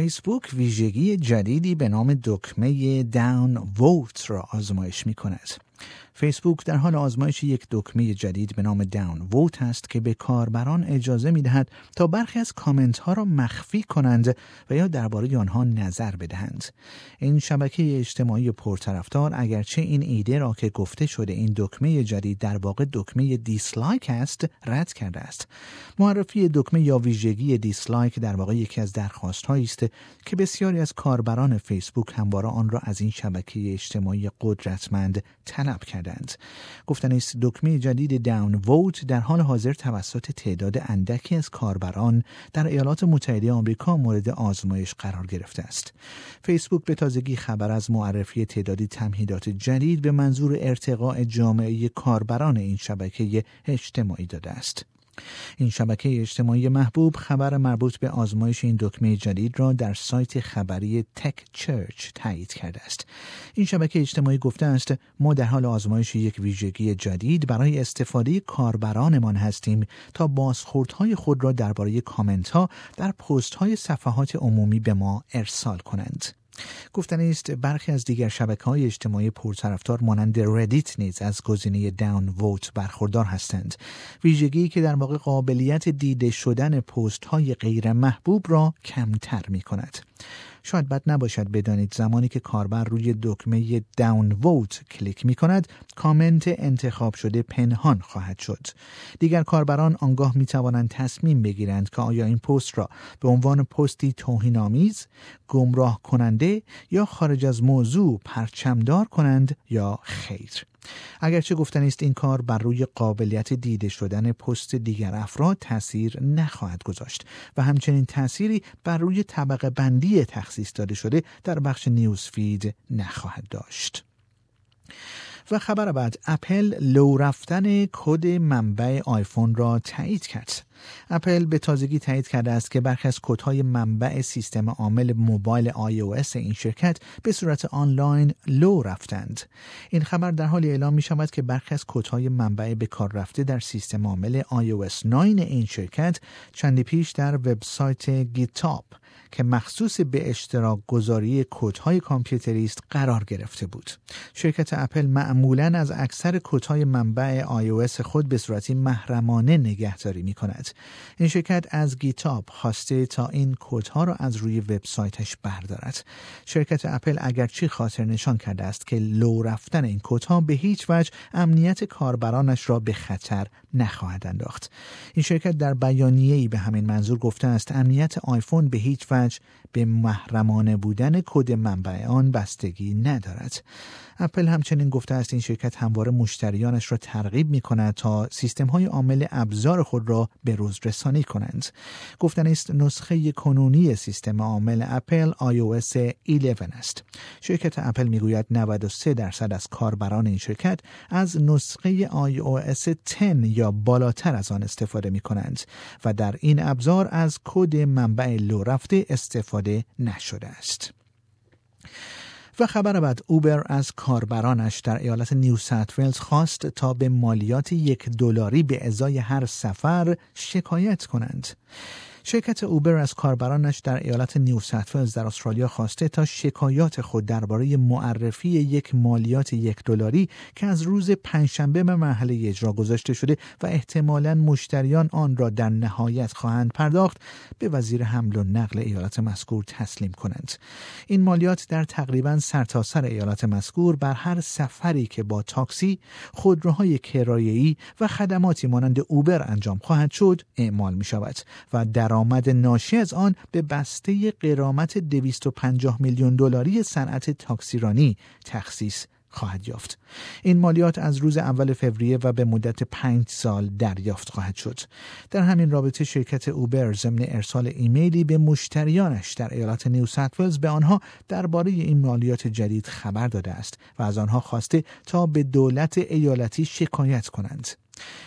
فیسبوک ویژگی جدیدی به نام دکمه داون ووت را آزمایش می کند. فیسبوک در حال آزمایش یک دکمه جدید به نام داون ووت است که به کاربران اجازه می دهد تا برخی از کامنت ها را مخفی کنند و یا درباره آنها نظر بدهند. این شبکه اجتماعی پرطرفدار اگرچه این ایده را که گفته شده این دکمه جدید در واقع دکمه دیسلایک است رد کرده است. معرفی دکمه یا ویژگی دیسلایک در واقع یکی از درخواست است که بسیاری از کاربران فیسبوک همواره آن را از این شبکه اجتماعی قدرتمند طلب کرده کردند. گفتن است دکمه جدید داون ووت در حال حاضر توسط تعداد اندکی از کاربران در ایالات متحده آمریکا مورد آزمایش قرار گرفته است. فیسبوک به تازگی خبر از معرفی تعدادی تمهیدات جدید به منظور ارتقاء جامعه کاربران این شبکه اجتماعی داده است. این شبکه اجتماعی محبوب خبر مربوط به آزمایش این دکمه جدید را در سایت خبری تک چرچ تایید کرده است. این شبکه اجتماعی گفته است ما در حال آزمایش یک ویژگی جدید برای استفاده کاربرانمان هستیم تا بازخوردهای خود را درباره کامنت ها در پست های صفحات عمومی به ما ارسال کنند. گفتن است برخی از دیگر شبکه های اجتماعی پرطرفدار مانند ردیت نیز از گزینه داون ووت برخوردار هستند. ویژگی که در واقع قابلیت دیده شدن پست های غیر محبوب را کمتر می کند شاید بد نباشد بدانید زمانی که کاربر روی دکمه داون ووت کلیک می کند کامنت انتخاب شده پنهان خواهد شد. دیگر کاربران آنگاه می توانند تصمیم بگیرند که آیا این پست را به عنوان پستی توهینآمیز گمراه کننده یا خارج از موضوع پرچمدار کنند یا خیر. اگرچه گفتنی است این کار بر روی قابلیت دیده شدن پست دیگر افراد تاثیر نخواهد گذاشت و همچنین تأثیری بر روی طبقه بندی تخصیص داده شده در بخش News Feed نخواهد داشت. و خبر بعد اپل لو رفتن کد منبع آیفون را تایید کرد. اپل به تازگی تایید کرده است که برخی از کدهای منبع سیستم عامل موبایل iOS این شرکت به صورت آنلاین لو رفتند. این خبر در حال اعلام می شود که برخی از کدهای منبع به کار رفته در سیستم عامل iOS 9 این شرکت چندی پیش در وبسایت گیتاب که مخصوص به اشتراک گذاری کودهای کامپیوتری است قرار گرفته بود. شرکت اپل معمولا از اکثر کودهای منبع iOS خود به صورتی محرمانه نگهداری می کند. این شرکت از گیتاب خواسته تا این کودها را از روی وبسایتش بردارد. شرکت اپل اگرچه خاطر نشان کرده است که لو رفتن این کودها به هیچ وجه امنیت کاربرانش را به خطر نخواهد انداخت. این شرکت در بیانیه‌ای به همین منظور گفته است امنیت آیفون به هیچ وجه به محرمانه بودن کد منبع آن بستگی ندارد اپل همچنین گفته است این شرکت همواره مشتریانش را ترغیب می کند تا سیستم های عامل ابزار خود را به روز رسانی کنند. گفتنی است نسخه کنونی سیستم عامل اپل iOS 11 است. شرکت اپل می‌گوید 93 درصد از کاربران این شرکت از نسخه iOS 10 یا بالاتر از آن استفاده می کنند و در این ابزار از کد منبع لو رفته استفاده نشده است. و خبر بعد اوبر از کاربرانش در ایالت نیو ساوت ولز خواست تا به مالیات یک دلاری به ازای هر سفر شکایت کنند. شرکت اوبر از کاربرانش در ایالت نیو در استرالیا خواسته تا شکایات خود درباره معرفی یک مالیات یک دلاری که از روز پنجشنبه به مرحله اجرا گذاشته شده و احتمالا مشتریان آن را در نهایت خواهند پرداخت به وزیر حمل و نقل ایالت مذکور تسلیم کنند. این مالیات در تقریبا سرتاسر سر ایالت مذکور بر هر سفری که با تاکسی خودروهای کرایه‌ای و خدماتی مانند اوبر انجام خواهد شد اعمال می شود و در درآمد ناشی از آن به بسته قرامت 250 میلیون دلاری صنعت تاکسیرانی تخصیص خواهد یافت. این مالیات از روز اول فوریه و به مدت پنج سال دریافت خواهد شد. در همین رابطه شرکت اوبر ضمن ارسال ایمیلی به مشتریانش در ایالت نیو ولز به آنها درباره این مالیات جدید خبر داده است و از آنها خواسته تا به دولت ایالتی شکایت کنند.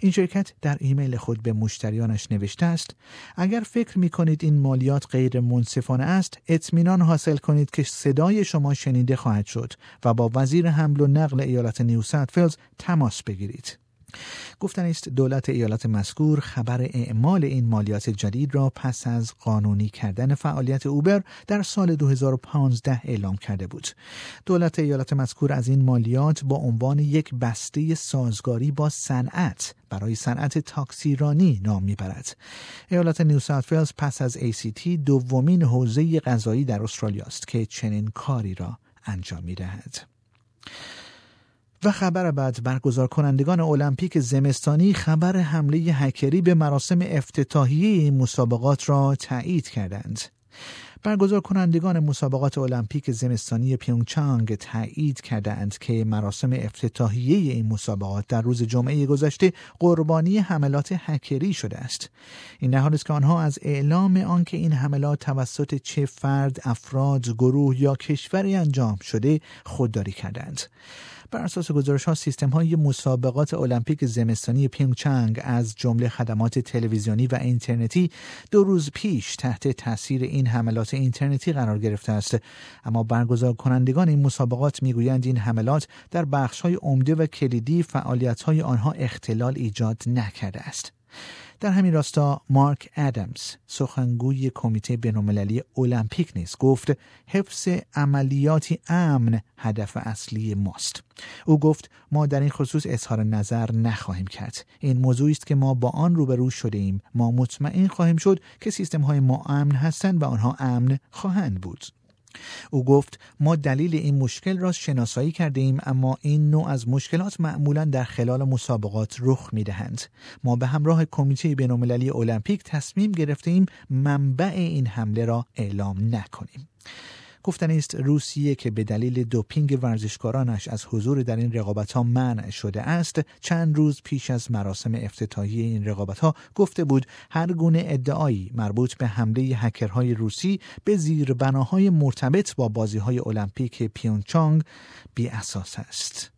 این شرکت در ایمیل خود به مشتریانش نوشته است اگر فکر می کنید این مالیات غیر منصفانه است اطمینان حاصل کنید که صدای شما شنیده خواهد شد و با وزیر حمل و نقل ایالت نیو فیلز تماس بگیرید. گفتن است دولت ایالت مذکور خبر اعمال این مالیات جدید را پس از قانونی کردن فعالیت اوبر در سال 2015 اعلام کرده بود. دولت ایالت مذکور از این مالیات با عنوان یک بسته سازگاری با صنعت برای صنعت تاکسیرانی نام می‌برد. ایالت نیو ساوت پس از ACT دومین حوزه غذایی در استرالیا است که چنین کاری را انجام می‌دهد. و خبر بعد برگزار کنندگان المپیک زمستانی خبر حمله هکری به مراسم افتتاحیه این مسابقات را تایید کردند. برگزار کنندگان مسابقات المپیک زمستانی پیونگچانگ تایید کردند که مراسم افتتاحیه این مسابقات در روز جمعه گذشته قربانی حملات هکری شده است. این در است که آنها از اعلام آنکه این حملات توسط چه فرد افراد گروه یا کشوری انجام شده خودداری کردند بر اساس گزارش ها سیستم های مسابقات المپیک زمستانی پیونگچانگ از جمله خدمات تلویزیونی و اینترنتی دو روز پیش تحت تاثیر این حملات اینترنتی قرار گرفته است. اما برگزار کنندگان این مسابقات می‌گویند این حملات در بخش های عمده و کلیدی فعالیت های آنها اختلال ایجاد نکرده است. در همین راستا مارک ادمز سخنگوی کمیته بینالمللی المپیک نیز گفت حفظ عملیاتی امن هدف اصلی ماست. او گفت ما در این خصوص اظهار نظر نخواهیم کرد. این موضوعی است که ما با آن روبرو شده ایم. ما مطمئن خواهیم شد که سیستم های ما امن هستند و آنها امن خواهند بود. او گفت ما دلیل این مشکل را شناسایی کرده ایم اما این نوع از مشکلات معمولا در خلال مسابقات رخ می دهند. ما به همراه کمیته بینالمللی المپیک تصمیم گرفته ایم منبع این حمله را اعلام نکنیم. گفتن است روسیه که به دلیل دوپینگ ورزشکارانش از حضور در این رقابت ها منع شده است چند روز پیش از مراسم افتتاحیه این رقابت ها گفته بود هر گونه ادعایی مربوط به حمله هکرهای روسی به زیربناهای مرتبط با بازی های المپیک پیونچانگ بی اساس است.